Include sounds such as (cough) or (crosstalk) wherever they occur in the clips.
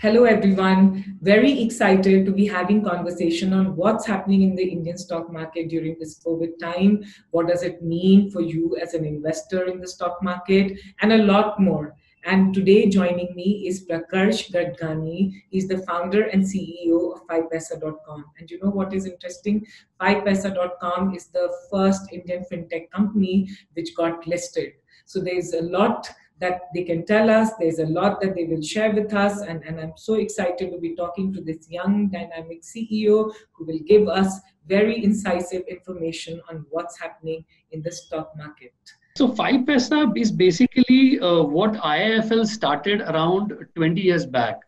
Hello, everyone. Very excited to be having conversation on what's happening in the Indian stock market during this COVID time. What does it mean for you as an investor in the stock market, and a lot more. And today joining me is Prakash Gagdani. He's the founder and CEO of 5paisa.com. And you know what is interesting? 5paisa.com is the first Indian fintech company which got listed. So there's a lot that they can tell us. There's a lot that they will share with us. And, and I'm so excited to be talking to this young, dynamic CEO who will give us very incisive information on what's happening in the stock market. So 5paisa is basically uh, what IIFL started around 20 years back.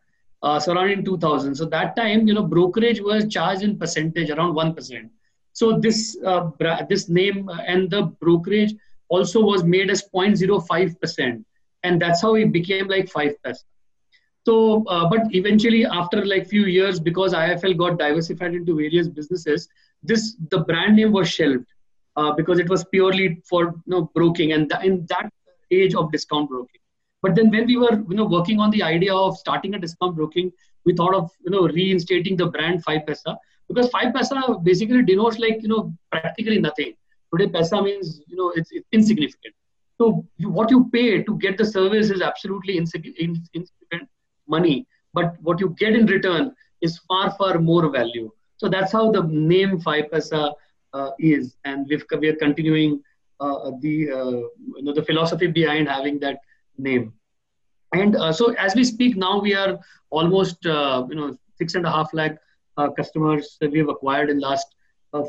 Uh, so around in 2000. So that time, you know, brokerage was charged in percentage around 1%. So this, uh, this name and the brokerage also was made as 0.05% and that's how it became like 5 paisa so uh, but eventually after like few years because IIFL got diversified into various businesses this the brand name was shelved uh, because it was purely for you know broking and in that age of discount broking. But then when we were you know working on the idea of starting a discount broking we thought of you know reinstating the brand 5 paisa because 5 paisa basically denotes like you know practically nothing. Today paisa means you know it's, it's insignificant so you, what you pay to get the service is absolutely insignificant money, but what you get in return is far far more value. So that's how the name 5paisa uh, is, and we've, we are continuing uh, the uh, you know the philosophy behind having that name. And uh, so as we speak now, we are almost uh, you know six and a half lakh uh, customers that we have acquired in last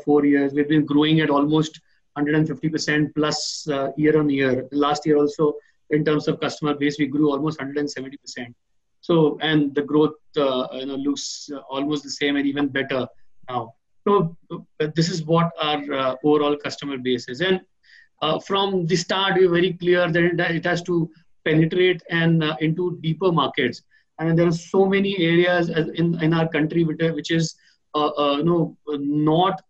four years. We've been growing at almost 150% plus uh, year on year. Last year also, in terms of customer base, we grew almost 170%. So, and the growth uh, you know looks uh, almost the same and even better now. So, uh, this is what our uh, overall customer base is. And uh, from the start, we are very clear that it has to penetrate and into deeper markets. And there are so many areas in, in our country which, which is you know not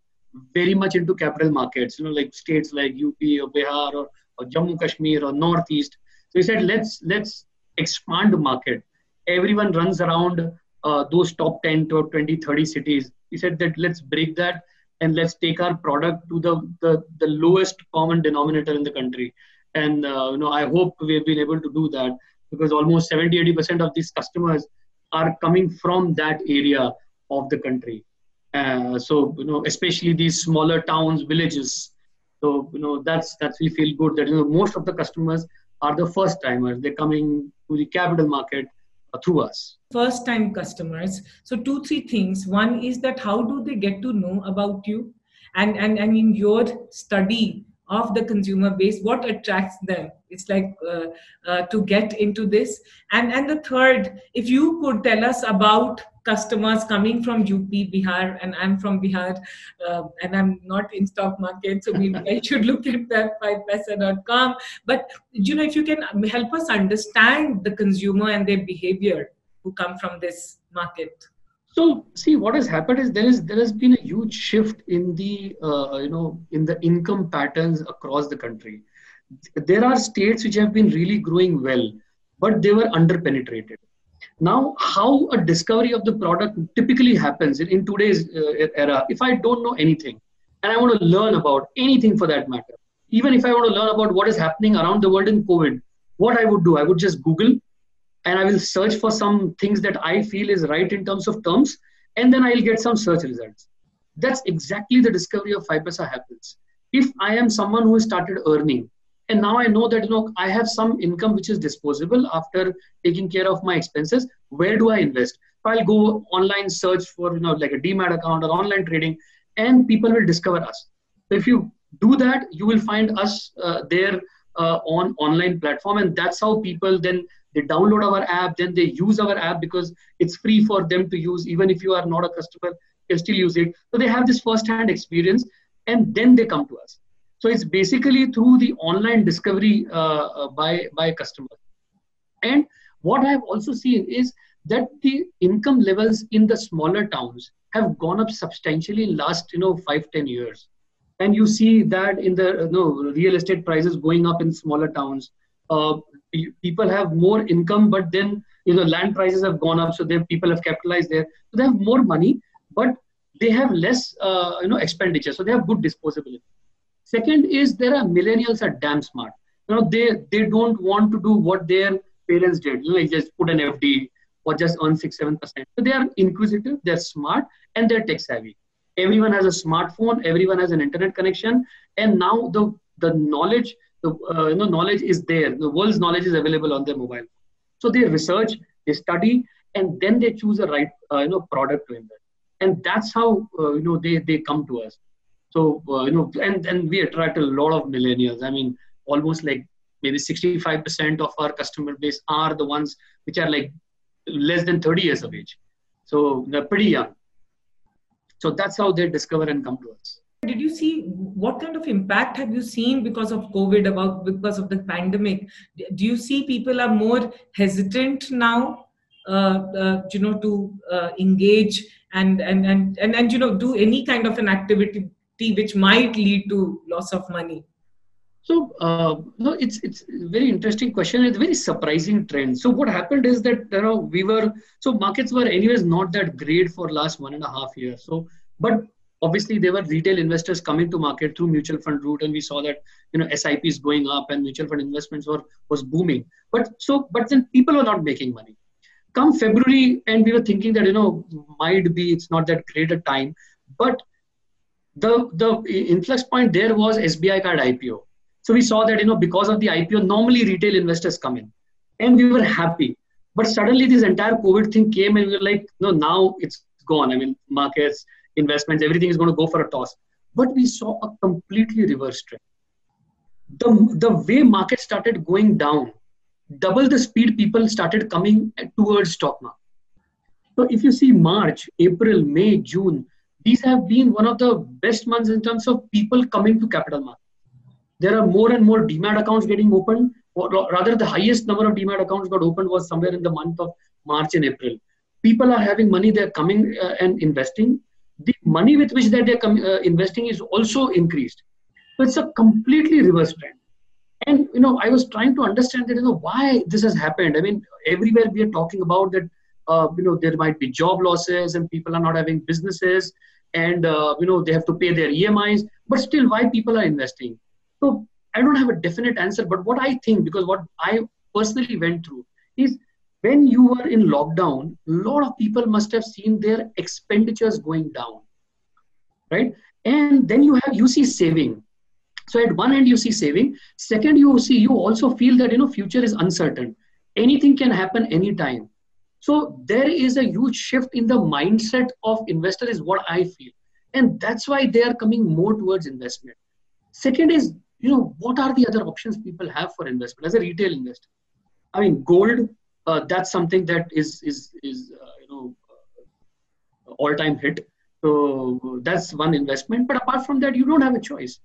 very much into capital markets, you know, like states like UP or Bihar or, or Jammu Kashmir or Northeast. So he said, let's let's expand the market. Everyone runs around uh, those top 10 to 20, 30 cities. He said that let's break that and let's take our product to the, the, the lowest common denominator in the country. And uh, you know, I hope we've been able to do that because almost 70, 80% of these customers are coming from that area of the country. Uh, so you know, especially these smaller towns, villages. So you know, that's that's we feel good that you know most of the customers are the first timers. They're coming to the capital market through us. First time customers. So two three things. One is that how do they get to know about you, and and and in your study of the consumer base what attracts them it's like uh, uh, to get into this and and the third if you could tell us about customers coming from UP, Bihar, and I'm from Bihar, uh, and I'm not in stock market, so maybe (laughs) I should look at that 5paisa.com. But you know, if you can help us understand the consumer and their behavior who come from this market. So, see, what has happened is there is there has been a huge shift in the uh, you know in the income patterns across the country. There are states which have been really growing well, but they were underpenetrated now, how a discovery of the product typically happens in, in today's uh, era, if I don't know anything and I want to learn about anything for that matter, even if I want to learn about what is happening around the world in COVID, what I would do, I would just Google and I will search for some things that I feel is right in terms of terms, and then I'll get some search results. That's exactly the discovery of 5paisa happens. If I am someone who started earning, and now i know that you know i have some income which is disposable after taking care of my expenses. Where do i invest? I'll go online search for you know like a demat account or online trading and people will discover us. So if you do that you will find us uh, there uh, on online platform and that's how people then they download our app then they use our app because it's free for them to use even if you are not a customer they still use it. So they have this first hand experience and then they come to us so it's basically through the online discovery uh, uh, by by customers. And what I've also seen is that the income levels in the smaller towns have gone up substantially in last you know five ten years. And you see that in the you know, real estate prices going up in smaller towns. Uh, people have more income, but then you know land prices have gone up so they people have capitalized there so they have more money but they have less uh, you know expenditure so they have good disposability second is there are millennials are damn smart. You know they they don't want to do what their parents did. Like just put an fd or just earn 6 7% so they are inquisitive they're smart and they're tech savvy. Everyone has a smartphone everyone has an internet connection and now the the knowledge the uh, you know knowledge is there. The world's knowledge is available on their mobile. So they research they study and then they choose a right uh, you know product to invest. And that's how uh, you know they they come to us so uh, you know and and we attract a lot of millennials. I mean almost like maybe 65% of our customer base are the ones which are like less than 30 years of age. So they're pretty young. So that's how they discover and come to us. Did you see what kind of impact have you seen because of covid about because of the pandemic? Do you see people are more hesitant now uh, uh, you know to uh, engage and, and and and and you know do any kind of an activity which might lead to loss of money so uh, no, it's it's a very interesting question. It's a very surprising trend. So what happened is that you know we were so markets were anyways not that great for last one and a half years. So but obviously there were retail investors coming to market through mutual fund route, and we saw that you know SIPs going up and mutual fund investments were was booming. But so but then people were not making money. Come February, and we were thinking that you know might be it's not that great a time, but the the influx point there was SBI card IPO so we saw that, you know, because of the IPO, normally retail investors come in and we were happy. But suddenly this entire COVID thing came and we were like, no, now it's gone. I mean, markets, investments, everything is going to go for a toss. But we saw a completely reverse trend. The, the way market started going down, double the speed people started coming towards stock market. So if you see March, April, May, June, these have been one of the best months in terms of people coming to capital market. There are more and more demat accounts getting opened. Or rather the highest number of demat accounts got opened was somewhere in the month of march and april. People are having money they're coming uh, and investing. The money with which that they're com- uh, investing is also increased. So it's a completely reverse trend. And you know i was trying to understand that you know why this has happened. I mean everywhere we are talking about that uh, you know there might be job losses and people are not having businesses and uh, you know they have to pay their emis but still why people are investing so I don't have a definite answer, but what I think, because what I personally went through is when you were in lockdown, a lot of people must have seen their expenditures going down, right? And then you have you see saving. So at one end you see saving. Second, you see you also feel that you know future is uncertain. Anything can happen anytime. So there is a huge shift in the mindset of investor is what I feel, and that's why they are coming more towards investment. Second is you know, what are the other options people have for investment as a retail investor? I mean, gold, uh, that's something that is, is, is uh, you know, uh, all-time hit. So that's one investment. But apart from that, you don't have a choice.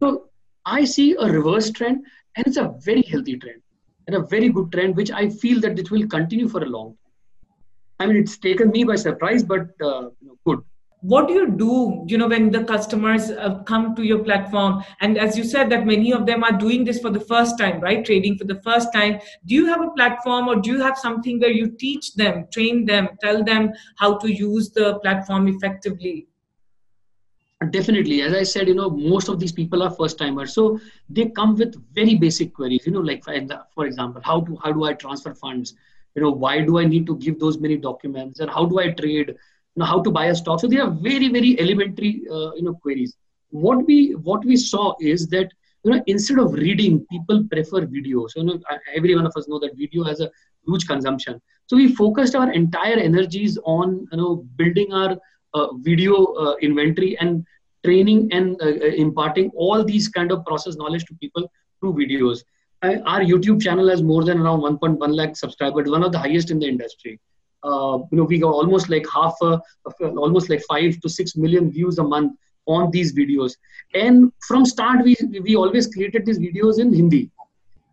So I see a reverse trend, and it's a very healthy trend and a very good trend, which I feel that it will continue for a long time. I mean, it's taken me by surprise, but uh, you know, good. What do you do you know when the customers uh, come to your platform? And as you said that many of them are doing this for the first time right? Trading for the first time. Do you have a platform or do you have something where you teach them train them tell them how to use the platform effectively? Definitely. As i said you know most of these people are first timers. So they come with very basic queries you know like for example how to how do i transfer funds you know why do i need to give those many documents and how do i trade you know, how to buy a stock. So they are very, very elementary, uh, you know, queries. What we what we saw is that you know instead of reading, people prefer video. So you know, every one of us know that video has a huge consumption. So we focused our entire energies on you know building our uh, video uh, inventory and training and uh, uh, imparting all these kind of process knowledge to people through videos. Our YouTube channel has more than around 1.1 lakh subscribers, one of the highest in the industry. Uh, you know we got almost like half a, almost like five to six million views a month on these videos. And from start we we always created these videos in hindi.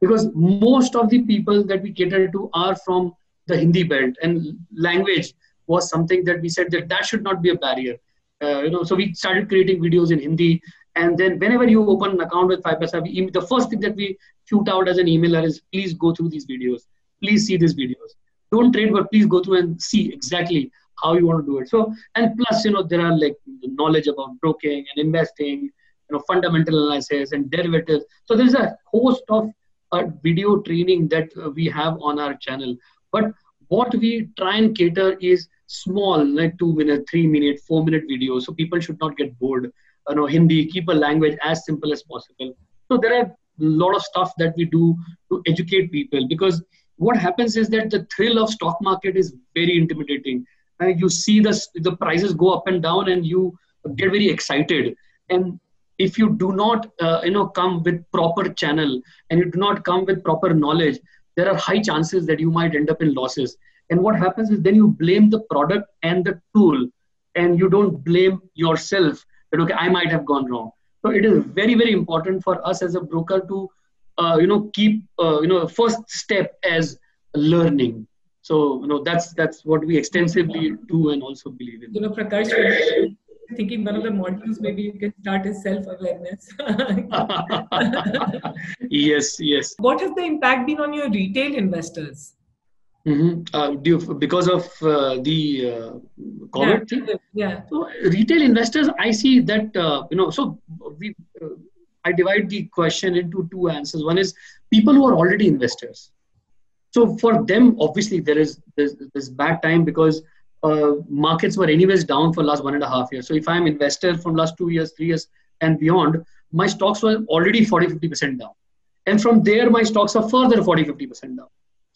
Because most of the people that we cater to are from the hindi belt. And language was something that we said that that should not be a barrier. Uh, you know so we started creating videos in hindi and then whenever you open an account with 5paisa the first thing that we shoot out as an emailer is please go through these videos please see these videos don't trade, but please go through and see exactly how you want to do it. So, and plus, you know, there are like knowledge about broking and investing, you know, fundamental analysis and derivatives. So there's a host of uh, video training that uh, we have on our channel. But what we try and cater is small, like two minute, three minute, four minute videos. So people should not get bored. You know, Hindi, keep a language as simple as possible. So there are a lot of stuff that we do to educate people because what happens is that the thrill of stock market is very intimidating. Uh, you see the, the prices go up and down and you get very excited. And if you do not uh, you know come with proper channel and you do not come with proper knowledge there are high chances that you might end up in losses. And what happens is then you blame the product and the tool and you don't blame yourself that okay i might have gone wrong so it is very very important for us as a broker to uh, you know keep uh, you know first step as learning so you know that's that's what we extensively do and also believe in. You know, Prakash, thinking one of the modules maybe you can start is self-awareness. (laughs) yes, yes. What has the impact been on your retail investors? Mm-hmm. Uh, you, because of uh, the uh, COVID yeah, thing? Yeah. So retail investors, I see that uh, you know. So we, uh, I divide the question into two answers. One is people who are already investors. So for them, obviously, there is this, this bad time because uh, markets were anyways down for last one and a half years. So if I'm investor from last two years, three years, and beyond, my stocks were already 40, 50 percent down, and from there my stocks are further 40, 50 percent down.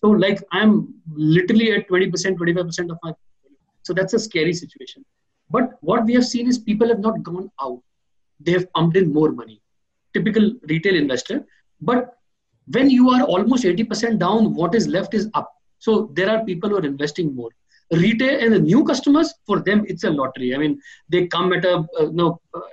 So like I'm literally at 20 percent, 25 percent of my. So that's a scary situation. But what we have seen is people have not gone out; they have pumped in more money. Typical retail investor, but when you are almost 80% down, what is left is up. So there are people who are investing more. Retail and the new customers, for them, it's a lottery. I mean, they come at a uh, no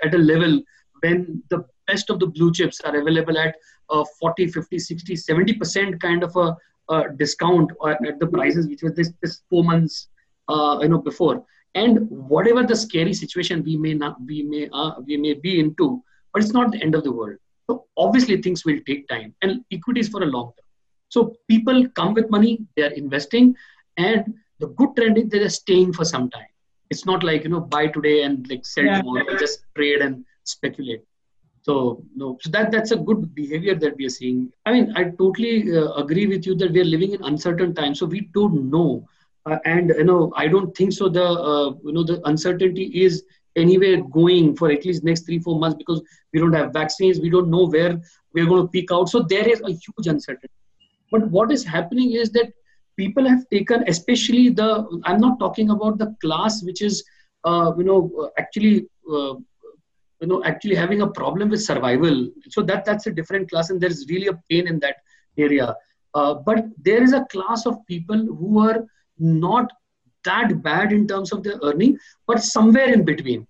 at a level when the best of the blue chips are available at uh, 40, 50, 60, 70% kind of a, a discount at the prices which was this, this four months uh, you know before. And whatever the scary situation we may not we may uh, we may be into, but it's not the end of the world so obviously things will take time and equities for a long term. So people come with money, they are investing, and the good trend is they're staying for some time. It's not like you know buy today and like sell yeah. tomorrow, just trade and speculate. So no, so that that's a good behavior that we are seeing. I mean, I totally uh, agree with you that we are living in uncertain times, so we don't know, uh, and you know, I don't think so. The uh, you know the uncertainty is anywhere going for at least next three four months because we don't have vaccines we don't know where we're going to peak out so there is a huge uncertainty but what is happening is that people have taken especially the i'm not talking about the class which is uh, you know actually uh, you know actually having a problem with survival so that that's a different class and there's really a pain in that area uh, but there is a class of people who are not that bad in terms of their earning, but somewhere in between.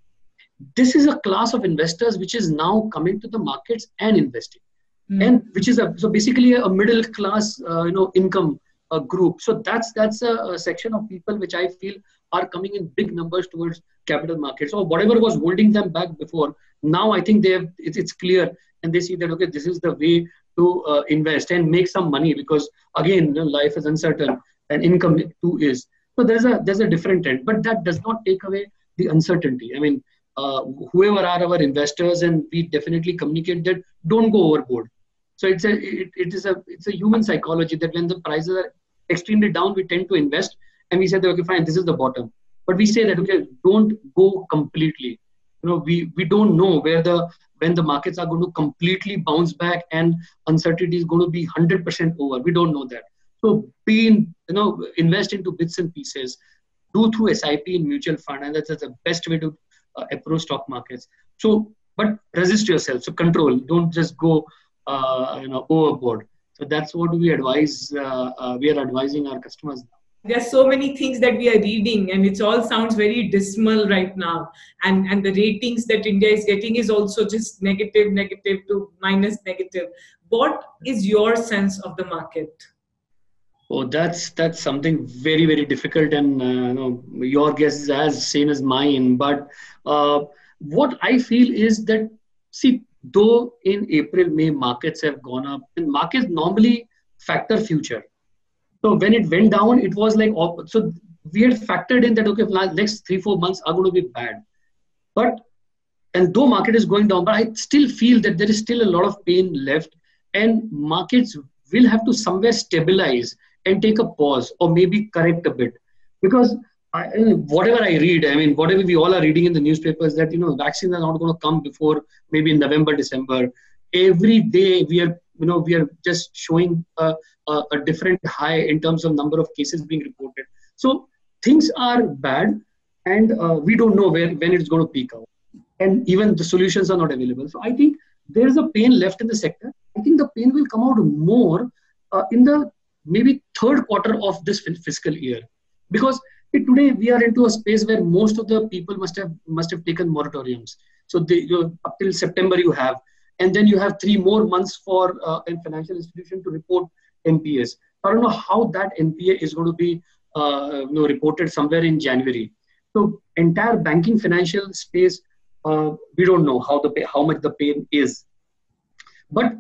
This is a class of investors which is now coming to the markets and investing, mm. and which is a so basically a middle class uh, you know income uh, group. So that's that's a, a, section of people which I feel are coming in big numbers towards capital markets or whatever was holding them back before. Now I think they have it's, it's clear and they see that okay this is the way to uh, invest and make some money because again you know, life is uncertain and income too is so there's a there's a different trend, but that does not take away the uncertainty. I mean, uh, whoever are our investors, and we definitely communicate that don't go overboard. So it's a it, it is a it's a human psychology that when the prices are extremely down, we tend to invest, and we say okay, fine, this is the bottom. But we say that okay, don't go completely. You know, we we don't know where the when the markets are going to completely bounce back and uncertainty is going to be 100% over. We don't know that. So be in, you know, invest into bits and pieces. Do through SIP in mutual fund, and that's, the best way to uh, approach stock markets. So, but resist yourself. So control. Don't just go, uh, you know, overboard. So that's what we advise. Uh, uh we are advising our customers now there's so many things that we are reading and it all sounds very dismal right now and and the ratings that india is getting is also just negative negative to minus negative what is your sense of the market Oh, that's that's something very very difficult, and uh, you know, your guess is as same as mine. But uh, what I feel is that see, though in April May markets have gone up, and markets normally factor future. So when it went down, it was like so we had factored in that okay, next three four months are going to be bad, but and though market is going down, but I still feel that there is still a lot of pain left, and markets will have to somewhere stabilize and take a pause or maybe correct a bit because I, whatever I read, I mean, whatever we all are reading in the newspapers that you know vaccines are not going to come before maybe in November, December. Every day we are, you know, we are just showing a, a, a different high in terms of number of cases being reported. So things are bad, and uh, we don't know where when it's going to peak out, and even the solutions are not available. So I think there is a pain left in the sector. I think the pain will come out more uh, in the maybe third quarter of this fiscal year because today we are into a space where most of the people must have must have taken moratoriums so they, you know, up till september you have and then you have three more months for uh, a financial institution to report npas i don't know how that npa is going to be uh, you know, reported somewhere in january. So entire banking financial space uh, we don't know how the how much the pain is. But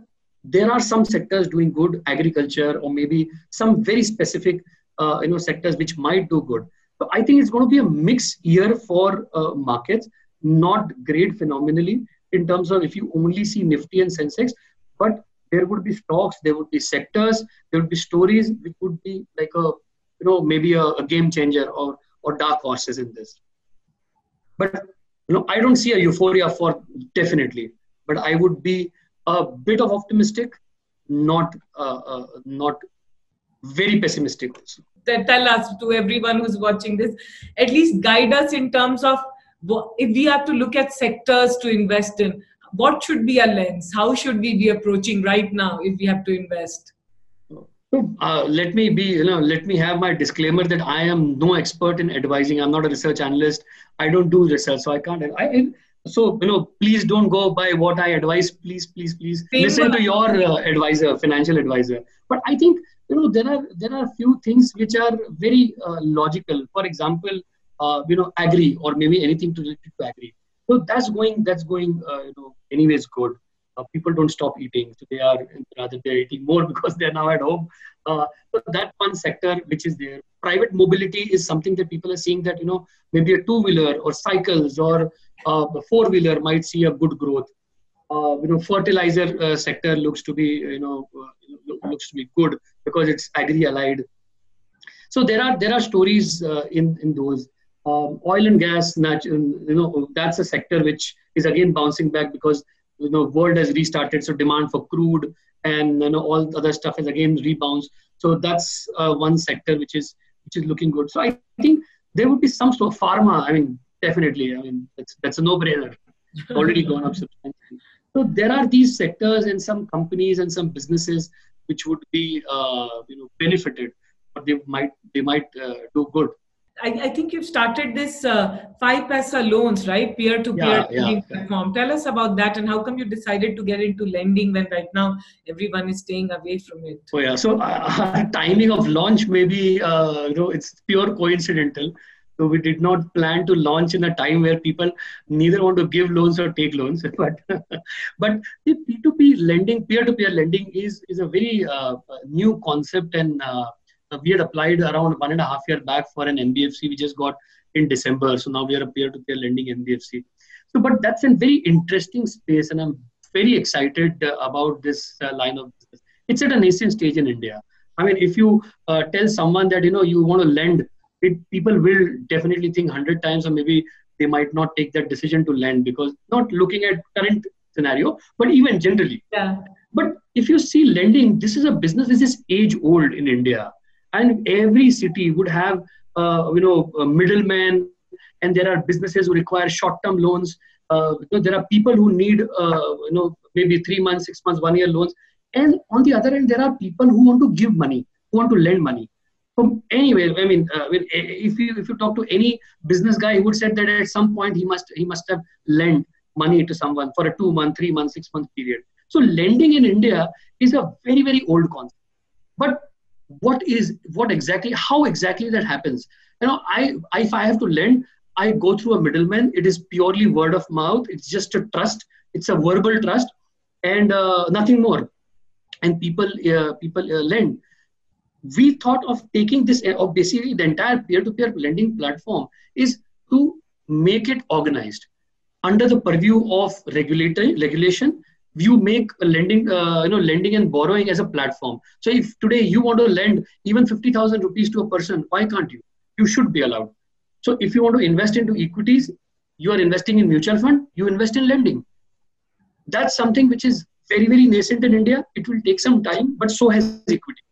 there are some sectors doing good agriculture or maybe some very specific uh, you know sectors which might do good. So I think it's going to be a mixed year for uh, markets, not great phenomenally in terms of if you only see Nifty and Sensex, but there would be stocks, there would be sectors, there would be stories which would be like a, you know, maybe a, a game changer or, or dark horses in this. But, you know, I don't see a euphoria for definitely, but I would be a bit of optimistic, not, uh, uh, not very pessimistic also tell us to everyone who's watching this at least guide us in terms of if we have to look at sectors to invest in what should be a lens? How should we be approaching right now if we have to invest? Uh, let me be you know let me have my disclaimer that i am no expert in advising. I'm not a research analyst. I don't do research so i can't I, so you know please don't go by what i advise. Please please please Same listen to your uh, advisor financial advisor. But i think you know there are there are few things which are very uh, logical. For example uh, you know agri or maybe anything related to agri so that's going that's going uh, you know anyways good. Uh, people don't stop eating. So they are rather they're eating more (laughs) because they're now at home. Uh, so that one sector which is there private mobility is something that people are seeing that you know maybe a two wheeler or cycles or a four wheeler might see a good growth. Uh, you know fertilizer uh, sector looks to be you know uh, looks to be good because it's agri allied so there are there are stories in in those um, oil and gas natural you know that's a sector which is again bouncing back because you know world has restarted so demand for crude and you know all other stuff is again rebounds. So that's uh, one sector which is which is looking good. So i think there would be some sort of pharma i mean definitely i mean that's that's a no brainer already (laughs) gone up substantially. So there are these sectors and some companies and some businesses which would be uh, you know benefited, but they might they might uh, do good. I, I, think you've started this uh, 5paisa loans, right? Peer to peer yeah, platform. Tell us about that and how come you decided to get into lending when right now everyone is staying away from it? Oh, yeah. So, uh, (laughs) timing of launch, maybe, uh, you know, it's pure coincidental. So we did not plan to launch in a time where people neither want to give loans or take loans. (laughs) But (laughs) but the P2P lending, peer-to-peer lending is is a very uh, new concept, and uh, we had applied around one and a half year back for an NBFC. We just got in December, so now we are a peer-to-peer lending NBFC. So, but that's a very interesting space, and I'm very excited uh, about this uh, line of business. It's at a nascent stage in India. I mean, if you uh, tell someone that you know you want to lend it, people will definitely think 100 times or maybe they might not take that decision to lend because not looking at current scenario but even generally yeah but if you see lending this is a business this is age old in india and every city would have uh, you know middlemen and there are businesses who require short term loans uh, you know, there are people who need uh, you know maybe 3 months 6 months 1 year loans and on the other end there are people who want to give money who want to lend money so anyway, I mean, uh, if you if you talk to any business guy, he would say that at some point he must he must have lent money to someone for a two month, three month, six month period. So lending in India is a very very old concept. But what is what exactly how exactly that happens? You know, I, if I have to lend, I go through a middleman. It is purely word of mouth. It's just a trust. It's a verbal trust, and uh, nothing more. And people uh, people uh, lend we thought of taking this, of basically the entire peer-to-peer lending platform is to make it organized under the purview of regulatory regulation you make lending uh, you know lending and borrowing as a platform so if today you want to lend even 50000 rupees to a person why can't you you should be allowed so if you want to invest into equities you are investing in mutual fund you invest in lending that's something which is very very nascent in india it will take some time but so has equity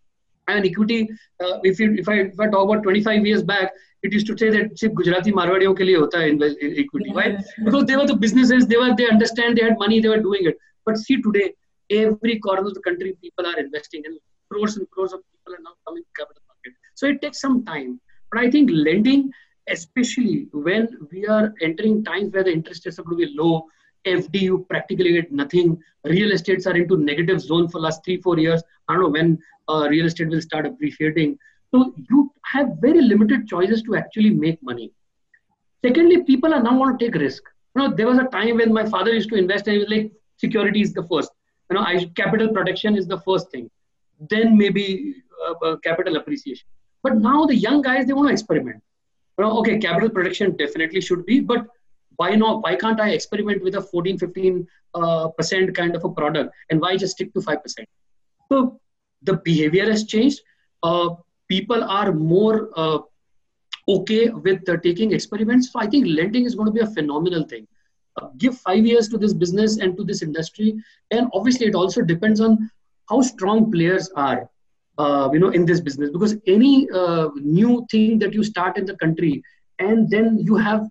and equity uh, if, you, if, I, if I talk about 25 years back it used to say that सिर्फ गुजराती मारवाड़ियों के लिए होता है equity why because they were the businesses they were they understand they had money they were doing it but see today every corner of the country people are investing and crores and crores of people are now coming to capital market so it takes some time but I think lending especially when we are entering times where the interest rates are going to be low FD, you practically get nothing. Real estates are into negative zone for last three, four years. I don't know when uh, real estate will start appreciating. So you have very limited choices to actually make money. Secondly, people are now want to take risk. You know, there was a time when my father used to invest and he was like, security is the first. You know, I, capital protection is the first thing. Then maybe uh, uh, capital appreciation. But now the young guys, they want to experiment. You know, okay, capital protection definitely should be, but why not? Why can't I experiment with a 14, 15 uh, percent kind of a product? And why just stick to 5%? So the behavior has changed. Uh, people are more uh, okay with taking experiments. So I think lending is going to be a phenomenal thing. Uh, give five years to this business and to this industry, and obviously it also depends on how strong players are. Uh, you know, in this business, because any uh, new thing that you start in the country, and then you have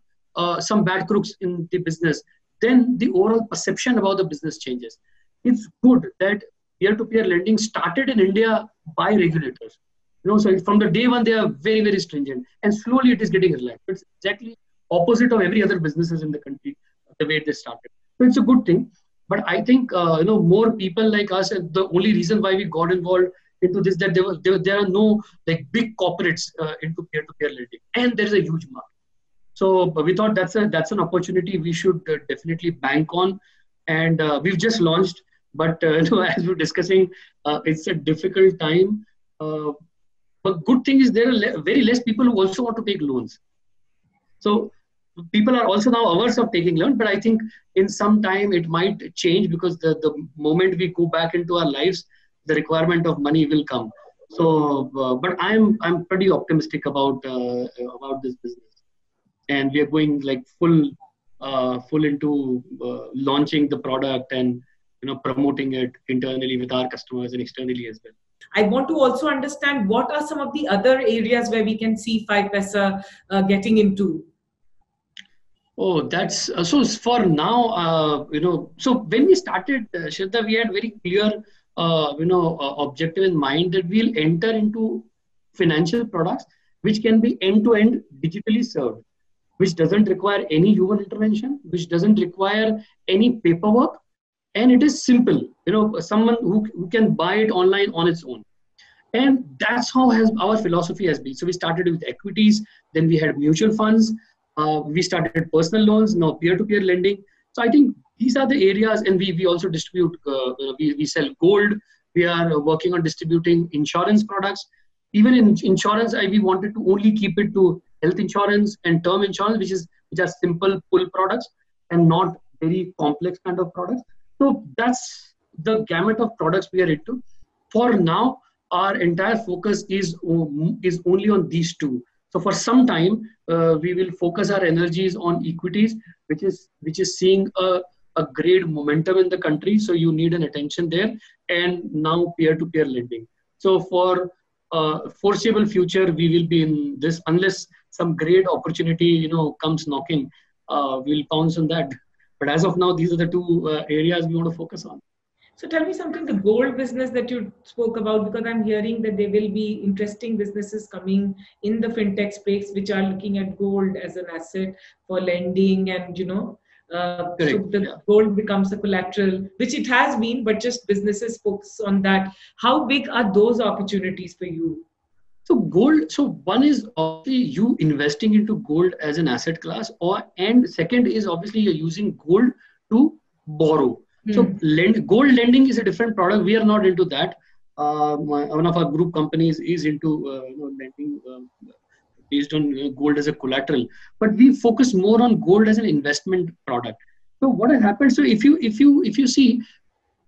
some bad crooks in the business, then the overall perception about the business changes. It's good that peer-to-peer lending started in India by regulators. You know, so from the day one they are very very stringent, and slowly it is getting relaxed. It's exactly opposite of every other businesses in the country the way they started. So it's a good thing. But I think uh, you know more people like us. The only reason why we got involved into this that there there, there are no like big corporates uh, into peer-to-peer lending, and there is a huge market. So we thought that's a that's an opportunity we should uh, definitely bank on, and uh, we've just launched but uh, (laughs) you know, as we're discussing, uh, it's a difficult time. But good thing is there are le- very less people who also want to take loans. So people are also now averse of taking loan. But I think in some time it might change because the, the moment we go back into our lives, the requirement of money will come. So, uh, but I'm I'm pretty optimistic about uh, about this business, and we are going like full uh, full into launching the product and you know promoting it internally with our customers and externally as well i want to also understand what are some of the other areas where we can see 5paisa uh, getting into oh that's uh, so for now uh, you know so when we started uh, Shraddha, we had very clear uh, you know uh, objective in mind that we'll enter into financial products which can be end to end digitally served which doesn't require any human intervention which doesn't require any paperwork and it is simple you know someone who, who can buy it online on its own. And that's how has our philosophy has been. So we started with equities then we had mutual funds uh, we started personal loans now peer-to-peer lending so i think these are the areas and we, we also distribute uh, we, we sell gold we are working on distributing insurance products even in insurance I, we wanted to only keep it to health insurance and term insurance which is which are simple pull products and not very complex kind of products so that's the gamut of products we are into. For now, our entire focus is, is only on these two. So for some time, uh, we will focus our energies on equities, which is which is seeing a, a great momentum in the country. So you need an attention there, and now peer-to-peer lending. So for uh, foreseeable future, we will be in this unless some great opportunity you know comes knocking. Uh, we'll pounce on that. But as of now, these are the two uh, areas we want to focus on. So tell me something, the gold business that you spoke about, because I'm hearing that there will be interesting businesses coming in the fintech space, which are looking at gold as an asset for lending and, you know, uh, so the yeah. gold becomes a collateral, which it has been, but just businesses focus on that. How big are those opportunities for you? So gold. So one is obviously you investing into gold as an asset class, or and second is obviously you're using gold to borrow. Mm. So lend, gold lending is a different product. We are not into that. uh, one of our group companies is into uh, you know, lending um, based on gold as a collateral, but we focus more on gold as an investment product. So what has happened? So if you if you if you see,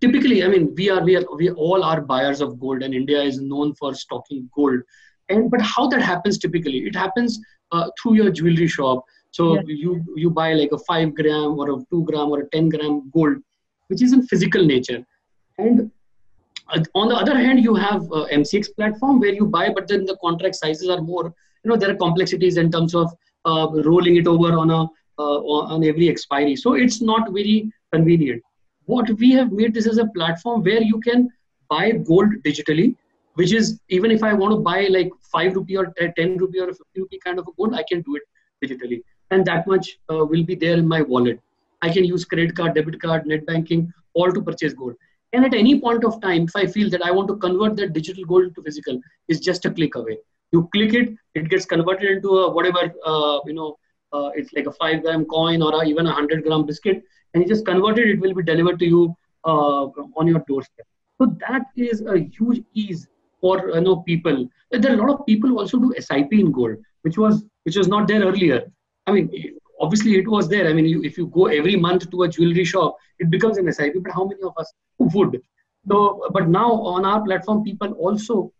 typically, I mean, we are we are we all are buyers of gold, and India is known for stocking gold. And but how that happens typically? It happens uh, through your jewelry shop. So yeah. you you buy like a five gram or a two gram or a ten gram gold, which is in physical nature, and uh, on the other hand, you have uh, MCX platform where you buy, but then the contract sizes are more. You know, there are complexities in terms of uh, rolling it over on a uh, on every expiry. So it's not very convenient. What we have made this as a platform where you can buy gold digitally, which is even if I want to buy like five rupee or ten rupee or fifty rupee kind of a gold, I can do it digitally, and that much uh, will be there in my wallet. I can use credit card, debit card, net banking, all to purchase gold. And at any point of time, if I feel that I want to convert that digital gold to physical, is just a click away. You click it, it gets converted into a whatever uh, you know. Uh, it's like a five gram coin or a, even a hundred gram biscuit, and you just convert it. It will be delivered to you uh, on your doorstep. So that is a huge ease for you know people. There are a lot of people who also do SIP in gold, which was which was not there earlier. I mean, obviously it was there. I mean, you, if you go every month to a jewelry shop, it becomes an SIP. But how many of us would? So, but now on our platform, people also,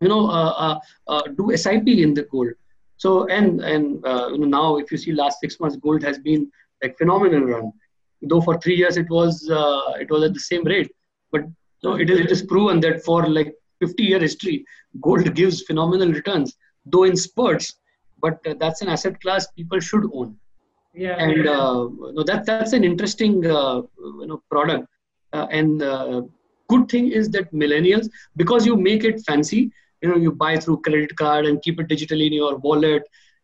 you know, uh, uh, uh, do SIP in the gold. So and and uh, you know now if you see last six months, gold has been like phenomenal run. Though for three years it was uh, it was at the same rate, but so it is it is proven that for like 50 year history, gold gives phenomenal returns, though in spurts. But that's an asset class people should own yeah. And uh, no, that that's an interesting uh, you know product. Uh, and uh, good thing is that millennials because you make it fancy you know you buy through credit card and keep it digitally in your wallet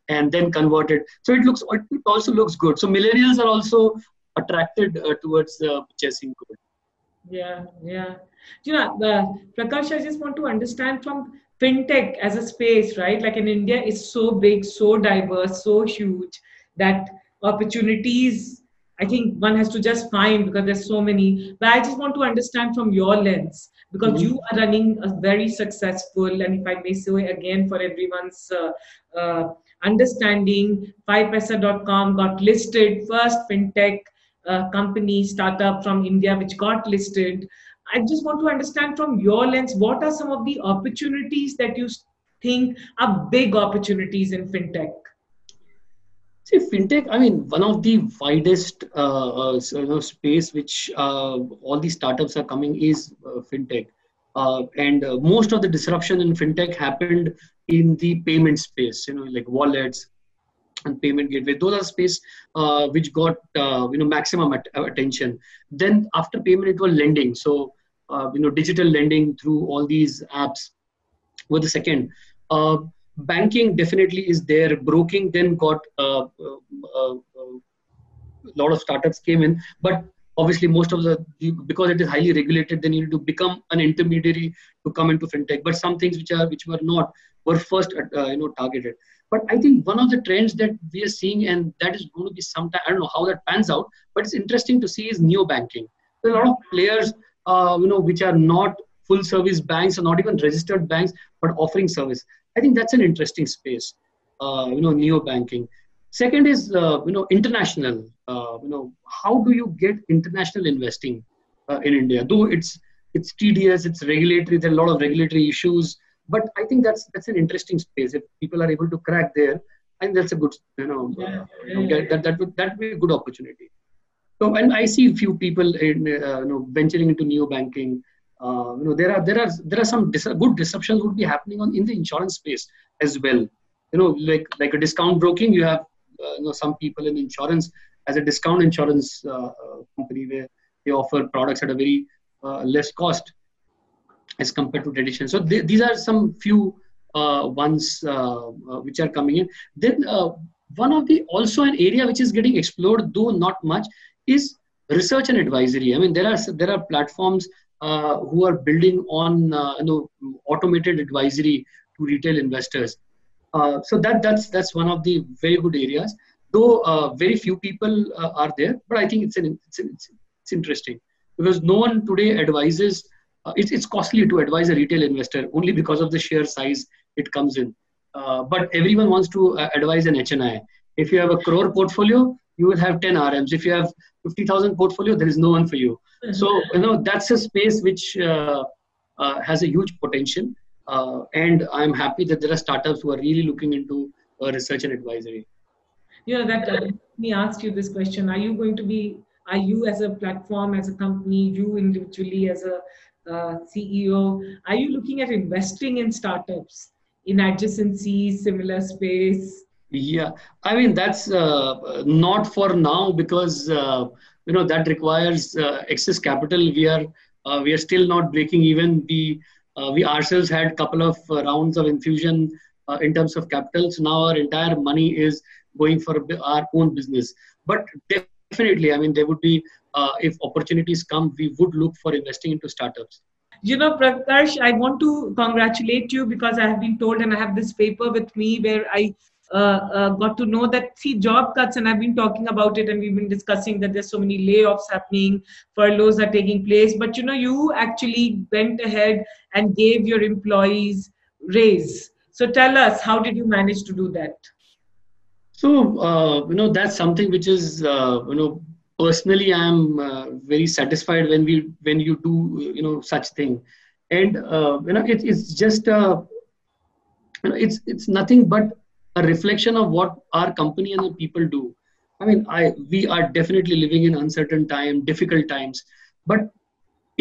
and then convert it. So it looks it also looks good. So millennials are also attracted uh, towards uh, purchasing gold yeah yeah. You know the prakash i just want to understand from fintech as a space right? Like in india is so big so diverse so huge that opportunities i think one has to just find because there's so many. But i just want to understand from your lens because mm-hmm. you are running a very successful and if i may say again for everyone's uh, uh, understanding 5paisa.com got listed first fintech uh, company startup from india which got listed. I just want to understand from your lens what are some of the opportunities that you think are big opportunities in fintech See, fintech, I mean, one of the widest uh, uh, you know, space which uh, all these startups are coming is uh, fintech. Uh, and uh, most of the disruption in fintech happened in the payment space, you know, like wallets and payment gateway. Those are space which got, you know, maximum at- attention. Then after payment, it was lending. So, you know, digital lending through all these apps were the second banking definitely is there. Broking then got uh, uh, uh, a lot of startups came in, but obviously most of the because it is highly regulated, they needed to become an intermediary to come into fintech. But some things which are which were not were first uh, you know targeted. But I think one of the trends that we are seeing, and that is going to be sometime I don't know how that pans out, but it's interesting to see is neo banking. There are a lot of players, uh, you know, which are not full service banks or not even registered banks, but offering service. I think that's an interesting space. Uh, you know, neo banking. Second is uh, you know international. Uh, you know, how do you get international investing uh, in India? Though it's it's tedious, it's regulatory. There are a lot of regulatory issues, but I think that's that's an interesting space. If people are able to crack there, and that's a good you know, yeah, you know yeah. that that would that would be a good opportunity. So, and I see a few people in uh, you know venturing into neo banking uh, you know there are there are there are some dis- good disruptions would be happening on in the insurance space as well. You know like like a discount broking you have uh, you know some people in insurance as a discount insurance uh, uh company where they offer products at a very uh, less cost as compared to tradition so th- these are some few ones which are coming in. Then one of the also an area which is getting explored though not much is research and advisory. I mean there are there are platforms uh, who are building on uh, you know automated advisory to retail investors. Uh, so that that's that's one of the very good areas. Though very few people are there, but I think it's an it's, it's, it's interesting because no one today advises uh, it's, it's costly to advise a retail investor only because of the sheer size it comes in. Uh, but everyone wants to uh, advise an HNI. If you have a crore portfolio, you will have 10 RMs. If you have 50,000 portfolio, there is no one for you. So, you know, that's a space which uh, uh, has a huge potential. Uh, and I'm happy that there are startups who are really looking into research and advisory. You know, that let me ask you this question. Are you going to be, are you as a platform, as a company, you individually as a uh, CEO, are you looking at investing in startups in adjacencies, similar space? Yeah, I mean that's uh, not for now because uh, you know that requires uh, excess capital. We are uh, we are still not breaking even. We uh, we ourselves had a couple of rounds of infusion in terms of capital. So now our entire money is going for our own business. But definitely, I mean there would be if opportunities come, we would look for investing into startups. You know, Prakash, I want to congratulate you because I have been told, and I have this paper with me where I got to know that see job cuts, and I've been talking about it, and we've been discussing that there's so many layoffs happening, furloughs are taking place. But you know, you actually went ahead and gave your employees raise. So tell us, how did you manage to do that? So uh, you know that's something which is uh, you know personally i'm uh, very satisfied when we when you do you know such thing and uh, you know it, it's just uh, you know it's it's nothing but a reflection of what our company and the people do. I mean i we are definitely living in uncertain time difficult times. But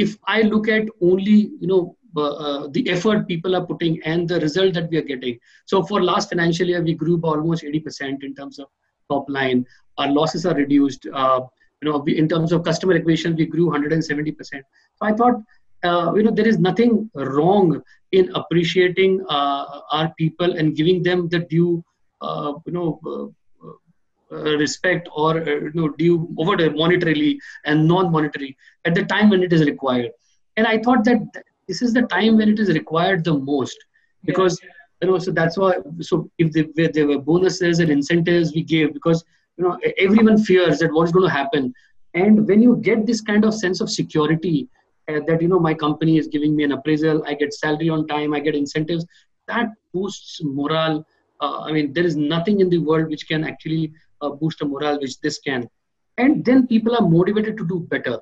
if i look at only you know uh, uh, the effort people are putting and the result that we are getting. So for last financial year we grew by almost 80% in terms of top line. Our losses are reduced. Uh, you know we, in terms of customer acquisition we grew 170 percent. So i thought uh, you know there is nothing wrong in appreciating uh, our people and giving them the due uh, you know uh, uh, respect or uh, you know due over monetarily and non-monetary at the time when it is required and i thought that this is the time when it is required the most because yeah. you know so that's why so if there, there were bonuses and incentives we gave because you know everyone fears that what's going to happen and when you get this kind of sense of security uh, that you know my company is giving me an appraisal i get salary on time i get incentives that boosts morale. Uh, i mean there is nothing in the world which can actually uh, boost a morale which this can. And then people are motivated to do better.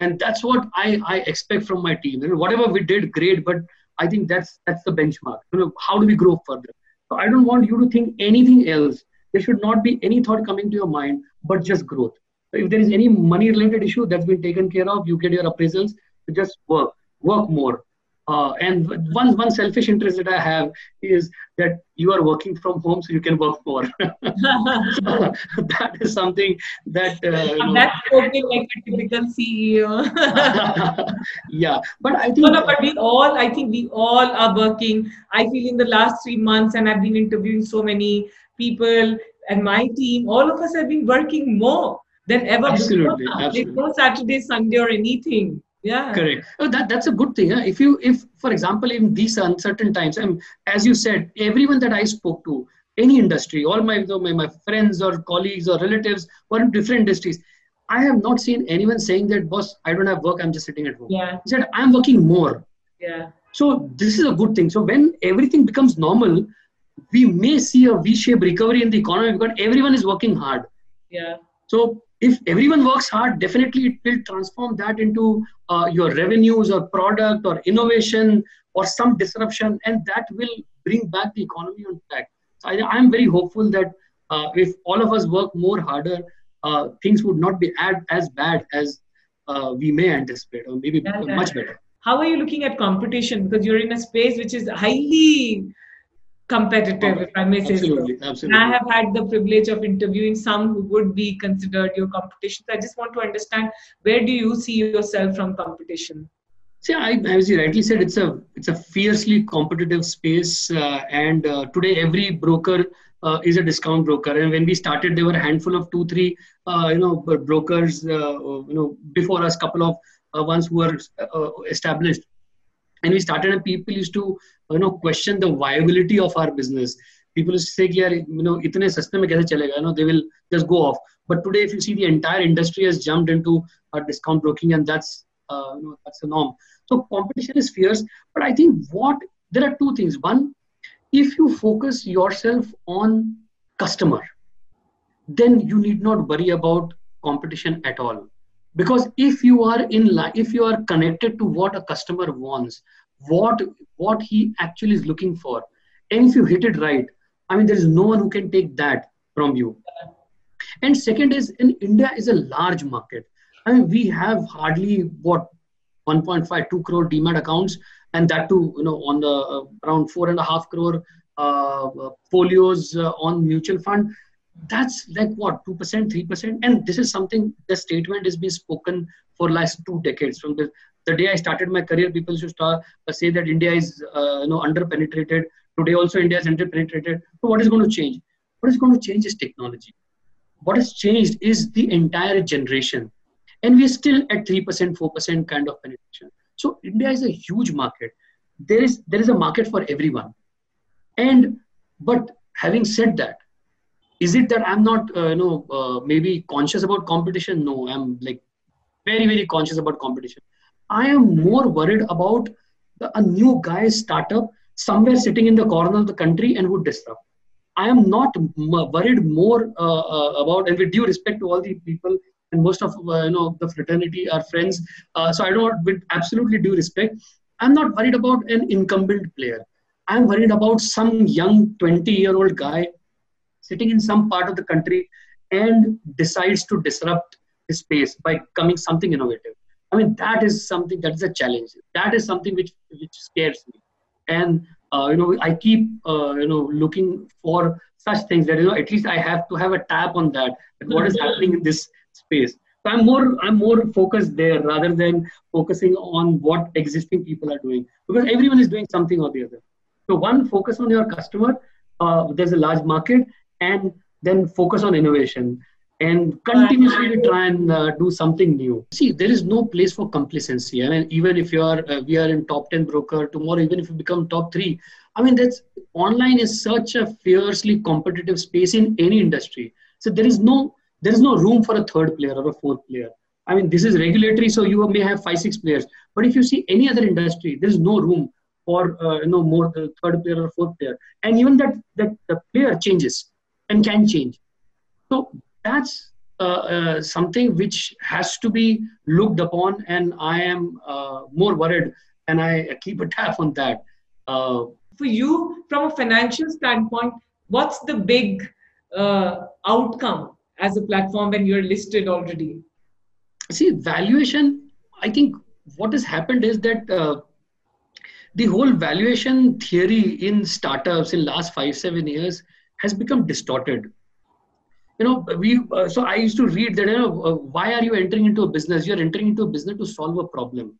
And that's what i i expect from my team. Know, whatever we did great but i think that's that's the benchmark. You know how do we grow further? So i don't want you to think anything else. There should not be any thought coming to your mind but just growth. If there is any money related issue that's been taken care of you get your appraisals to just work work more uh, and one one selfish interest that I have is that you are working from home, so you can work more. (laughs) so (laughs) that is something that uh, that's spoken like a typical CEO. (laughs) yeah, but I think no, no, but we all, I think we all are working. I feel in the last three months, and I've been interviewing so many people and my team, all of us have been working more than ever absolutely, before. Absolutely. no Saturday, Sunday, or anything. Yeah. Correct. Oh, that, that's a good thing. Huh? If you, if for example, in these uncertain times, and as you said, everyone that I spoke to, any industry, all my, my my friends or colleagues or relatives were in different industries. I have not seen anyone saying that, boss, I don't have work, I'm just sitting at home. Yeah. He said, I'm working more. Yeah. So this is a good thing. So when everything becomes normal, we may see a V-shaped recovery in the economy because everyone is working hard. Yeah. So if everyone works hard, definitely it will transform that into uh, your revenues or product or innovation or some disruption, and that will bring back the economy on track. So I, am very hopeful that uh, if all of us work more harder, uh, things would not be ad, as bad as uh, we may anticipate, or maybe much better. How are you looking at competition? Because you're in a space which is highly competitive, if I may say absolutely, so. Absolutely. I have had the privilege of interviewing some who would be considered your competition. So I just want to understand where do you see yourself from competition? See, I, as you rightly said, it's a it's a fiercely competitive space, uh, and uh, today every broker uh, is a discount broker. And when we started, there were a handful of two, three, uh, you know, brokers, uh, you know, before us, couple of uh, ones who were established and we started and people used to you know question the viability of our business people used to say yaar, you know itne saste mein kaise chalega you know they will just go off but today if you see the entire industry has jumped into uh, discount broking and that's uh, you know that's the norm So competition is fierce, but I think what there are two things. One, if you focus yourself on customer, then you need not worry about competition at all. Because if you are in line, if you are connected to what a customer wants, what what he actually is looking for, and if you hit it right, I mean, there is no one who can take that from you. And second is in India is a large market. I mean, we have hardly what 1.5, 2 crore demat accounts, and that too, you know, on the uh, around four and a half crore uh, folios uh, on mutual fund. That's like what two percent, three percent, and this is something the statement has been spoken for last two decades. From the, the day I started my career, people should start uh, say that India is uh, you know under penetrated. Today also India is under penetrated. So what is going to change? What is going to change is technology. What has changed is the entire generation and we're still at 3% 4% kind of penetration so india is a huge market there is there is a market for everyone and but having said that is it that i'm not uh, you know uh, maybe conscious about competition no i'm like very very conscious about competition i am more worried about the, a new guy startup somewhere sitting in the corner of the country and would disrupt i am not worried more uh, uh, about and with due respect to all the people and most of uh, you know the fraternity are friends. Uh, so I don't, with absolutely due respect, I'm not worried about an incumbent player. I'm worried about some young 20 year old guy sitting in some part of the country and decides to disrupt the space by coming something innovative. I mean, that is something that is a challenge. That is something which which scares me. And uh, you know, I keep uh, you know looking for such things that you know at least I have to have a tap on that. what is happening in this space. So I'm more I'm more focused there rather than focusing on what existing people are doing because everyone is doing something or the other. So one focus on your customer. Uh, there's a large market, and then focus on innovation and continuously try and uh, do something new. See, there is no place for complacency. I mean, even if you are uh, we are in top ten broker tomorrow, even if you become top three, I mean that's online is such a fiercely competitive space in any industry. So there is no there is no room for a third player or a fourth player. I mean, this is regulatory, so you may have five, six players. But if you see any other industry, there is no room for uh, you know more the third player or fourth player. And even that that the player changes and can change. So that's uh, uh, something which has to be looked upon, and I am uh, more worried, and I keep a tab on that. Uh, for you, from a financial standpoint, what's the big uh, outcome as a platform when you're listed already? See, valuation, I think what has happened is that uh, the whole valuation theory in startups in last five, seven years has become distorted. You know, we uh, so I used to read that you know uh, why are you entering into a business? You're entering into a business to solve a problem.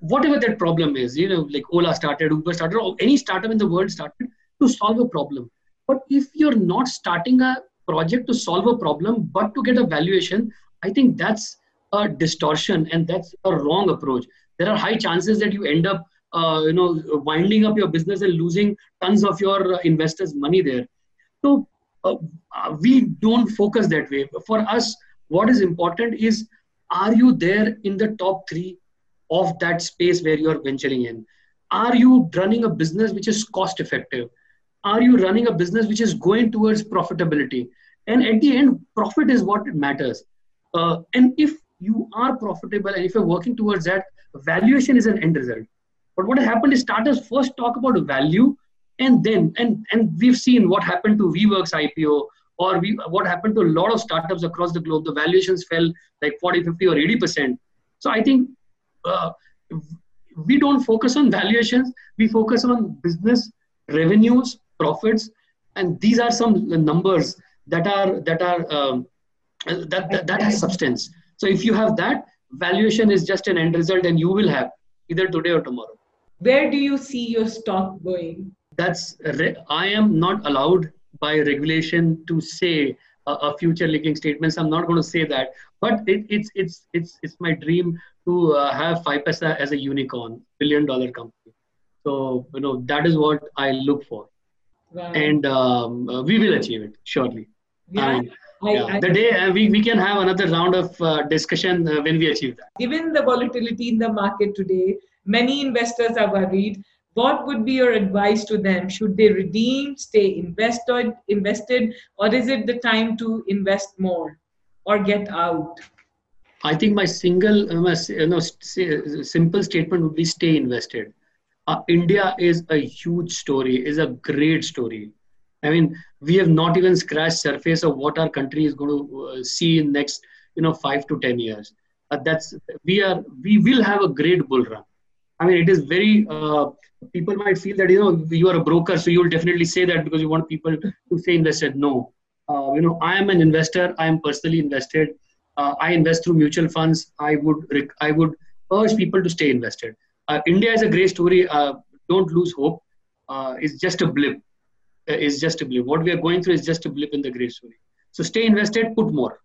Whatever that problem is, you know, like Ola started, Uber started, or any startup in the world started to solve a problem. But if you're not starting a project to solve a problem, but to get a valuation, I think that's a distortion and that's a wrong approach. There are high chances that you end up, uh, you know, winding up your business and losing tons of your uh, investors' money there. So uh, we don't focus that way. For us, what is important is are you there in the top three of that space where you're venturing in? Are you running a business which is cost effective? are you running a business which is going towards profitability and at the end profit is what matters uh, and if you are profitable and if you're working towards that valuation is an end result but what happened is starters first talk about value and then and and we've seen what happened to WeWork's IPO or we, what happened to a lot of startups across the globe. The valuations fell like 40 50 or 80 percent. So i think uh, we don't focus on valuations. We focus on business revenues profits. And these are some numbers that are that are um, that, that that has substance. So if you have that valuation is just an end result and you will have either today or tomorrow. Where do you see your stock going that's i am not allowed by regulation to say a, a future leaking statements i'm not going to say that but it, it's it's it's it's my dream to uh, have 5paisa as a unicorn billion dollar company so you know that is what i look for and um, uh, we will achieve it surely Yeah. I, yeah. I, the day uh, we, we can have another round of uh, discussion uh, when we achieve that. Given the volatility in the market today, many investors are worried. What would be your advice to them? Should they redeem, stay invested, invested, or is it the time to invest more or get out? I think my single, uh, you know, simple statement would be stay invested. Uh, India is a huge story, is a great story. I mean, we have not even scratched surface of what our country is going to uh, see in next, you know, five to ten years. Uh, that's we are we will have a great bull run. I mean, it is very. Uh, people might feel that you know you are a broker, so you will definitely say that because you want people to say invested. No, uh, you know, I am an investor. I am personally invested. Uh, I invest through mutual funds. I would I would urge people to stay invested. Uh, India is a great story. don't lose hope. it's just a blip it's just a blip. What we are going through is just a blip in the great story. So stay invested, put more.